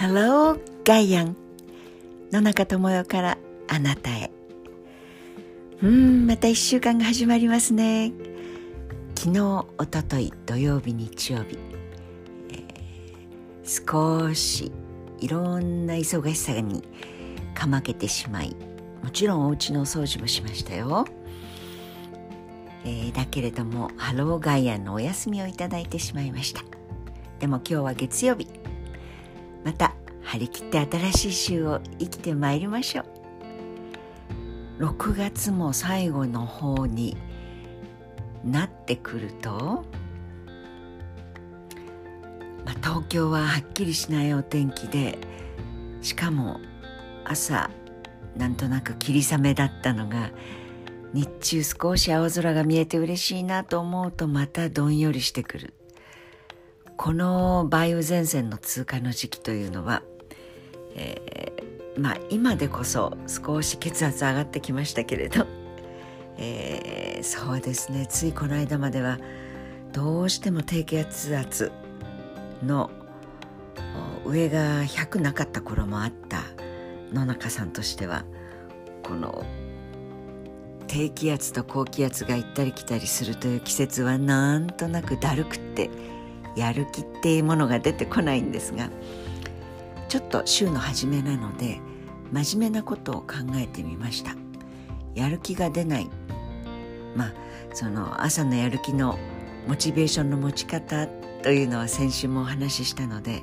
Hello ガイアン野中智代からあなたへ。うんまた一週間が始まりますね。昨日おととい土曜日日曜日、えー、少しいろんな忙しさにかまけてしまいもちろんお家の掃除もしましたよ、えー、だけれどもハローガイアンのお休みをいただいてしまいました。でも今日は月曜日。また張り切って新しい週を生きてまいりましょう。6月も最後の方になってくると、まあ、東京ははっきりしないお天気でしかも朝なんとなく霧雨だったのが日中少し青空が見えて嬉しいなと思うとまたどんよりしてくる。この梅雨前線の通過の時期というのは、えー、まあ今でこそ少し血圧上がってきましたけれど、えー、そうですね。ついこの間まではどうしても低気圧圧の上が100なかった頃もあった野中さんとしてはこの低気圧と高気圧が行ったり来たりするという季節はなんとなくだるくってやる気っていうものが出てこないんですがちょっと週の初めなので真面目なことを考えてみましたやる気が出ないまあその朝のやる気のモチベーションの持ち方というのは先週もお話ししたので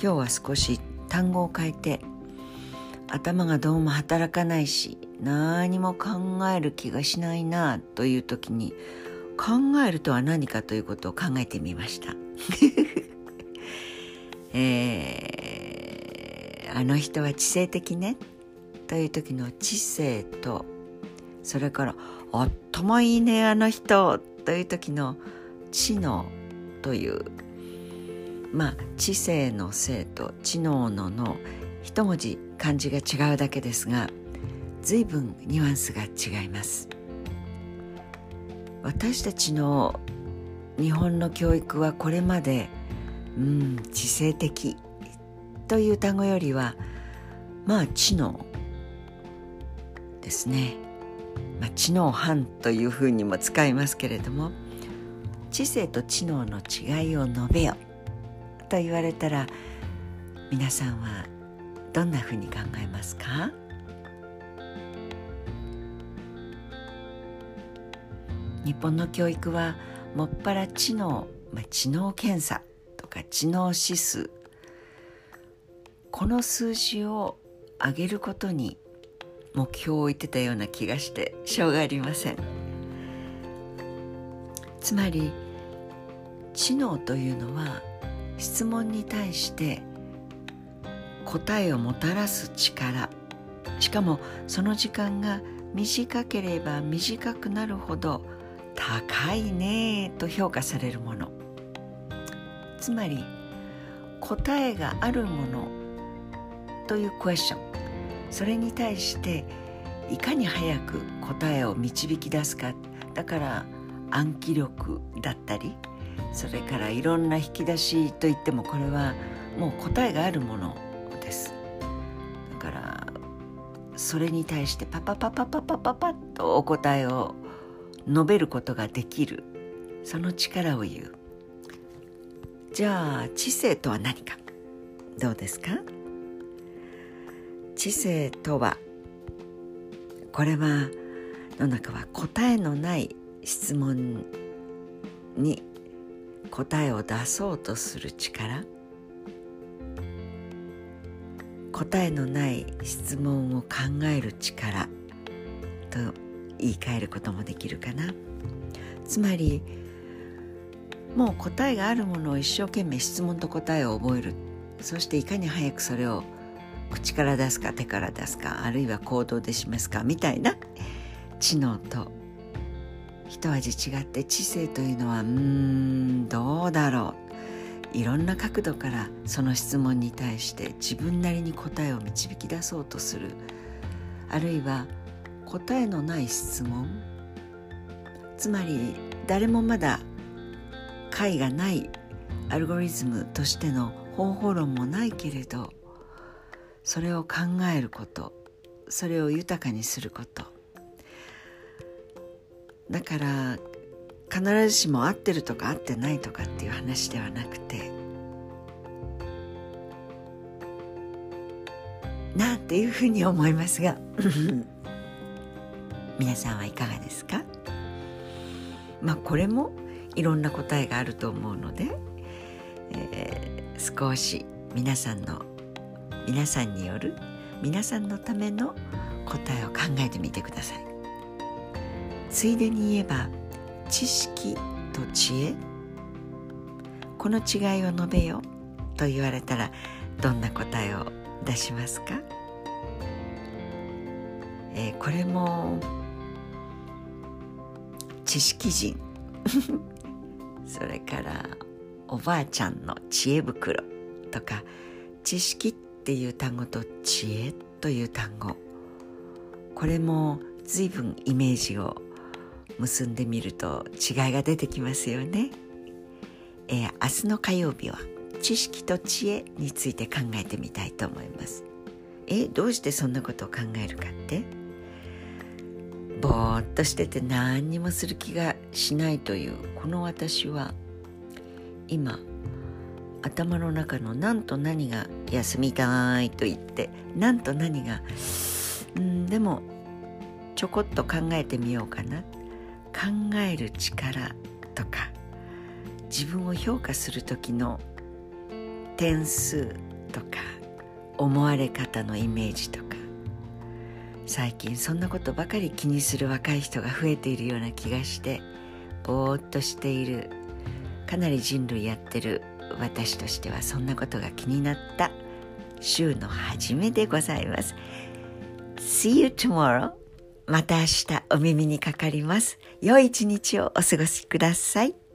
今日は少し単語を変えて頭がどうも働かないし何も考える気がしないなという時に考えるとは何かということを考えてみました。えー、あの人は知性的ね。という時の知性とそれから「頭いいねあの人」という時の知能。という。まあ知性の性と知能のの一文字漢字が違うだけですが随分ニュアンスが違います。私たちの日本の教育はこれまでうん知性的という単語よりはまあ知能ですね、まあ、知能犯というふうにも使いますけれども知性と知能の違いを述べよと言われたら皆さんはどんなふうに考えますか？日本の教育はもっぱら知能、まあ、知能検査とか知能指数。この数字を上げることに目標を置いてたような気がしてしょうがありません。つまり知能というのは質問に対して答えをもたらす力。しかもその時間が短ければ短くなるほど高いねと評価されるもの。つまり答えがあるものというクエスチョン。それに対していかに早く答えを導き出すか。だから暗記力だったりそれからいろんな引き出しといってもこれはもう答えがあるものです。だからそれに対してパパパパパパパパッとお答えを述べることができる。その力を言う。じゃあ知性とは何か？どうですか？知性とはこれは野中は答えのない質問に答えを出そうとする力。答えのない質問を考える力と言い換えることもできるかな。つまりもう答えがあるものを一生懸命質問と答えを覚える。そしていかに早くそれを口から出すか手から出すかあるいは行動で示すかみたいな。知能と。一味違って知性というのはうんどうだろう。いろんな角度からその質問に対して自分なりに答えを導き出そうとする。あるいは答えのない質問。つまり誰もまだ解がないアルゴリズムとしての方法論もないけれどそれを考えることそれを豊かにすること。だから必ずしも合ってるとか合ってないとかっていう話ではなくてなっていうふうに思いますが。皆さんはいかがですか？まあこれもいろんな答えがあると思うので、えー、少し皆さんの皆さんによる皆さんのための答えを考えてみてください。ついでに言えば知識と知恵。この違いを述べよと言われたらどんな答えを出しますか、えー、これも知識人。それからおばあちゃんの知恵袋。とか知識っていう単語と知恵という単語。これも随分イメージを結んでみると違いが出てきますよね、えー、明日の火曜日は知識と知恵について考えてみたいと思います。えどうしてそんなことを考えるかって？ぼーっとしてて何にもする気がしないというこの私は今頭の中の何と何が休みたいと言って何と何がうんでもちょこっと考えてみようかな。考える力とか自分を評価する時の点数とか思われ方のイメージとか最近そんなことばかり気にする若い人が増えているような気がしてぼーっとしているかなり人類やってる私としてはそんなことが気になった週の初めでございます。See you tomorrow! また明日お耳にかかります。良い一日をお過ごしください。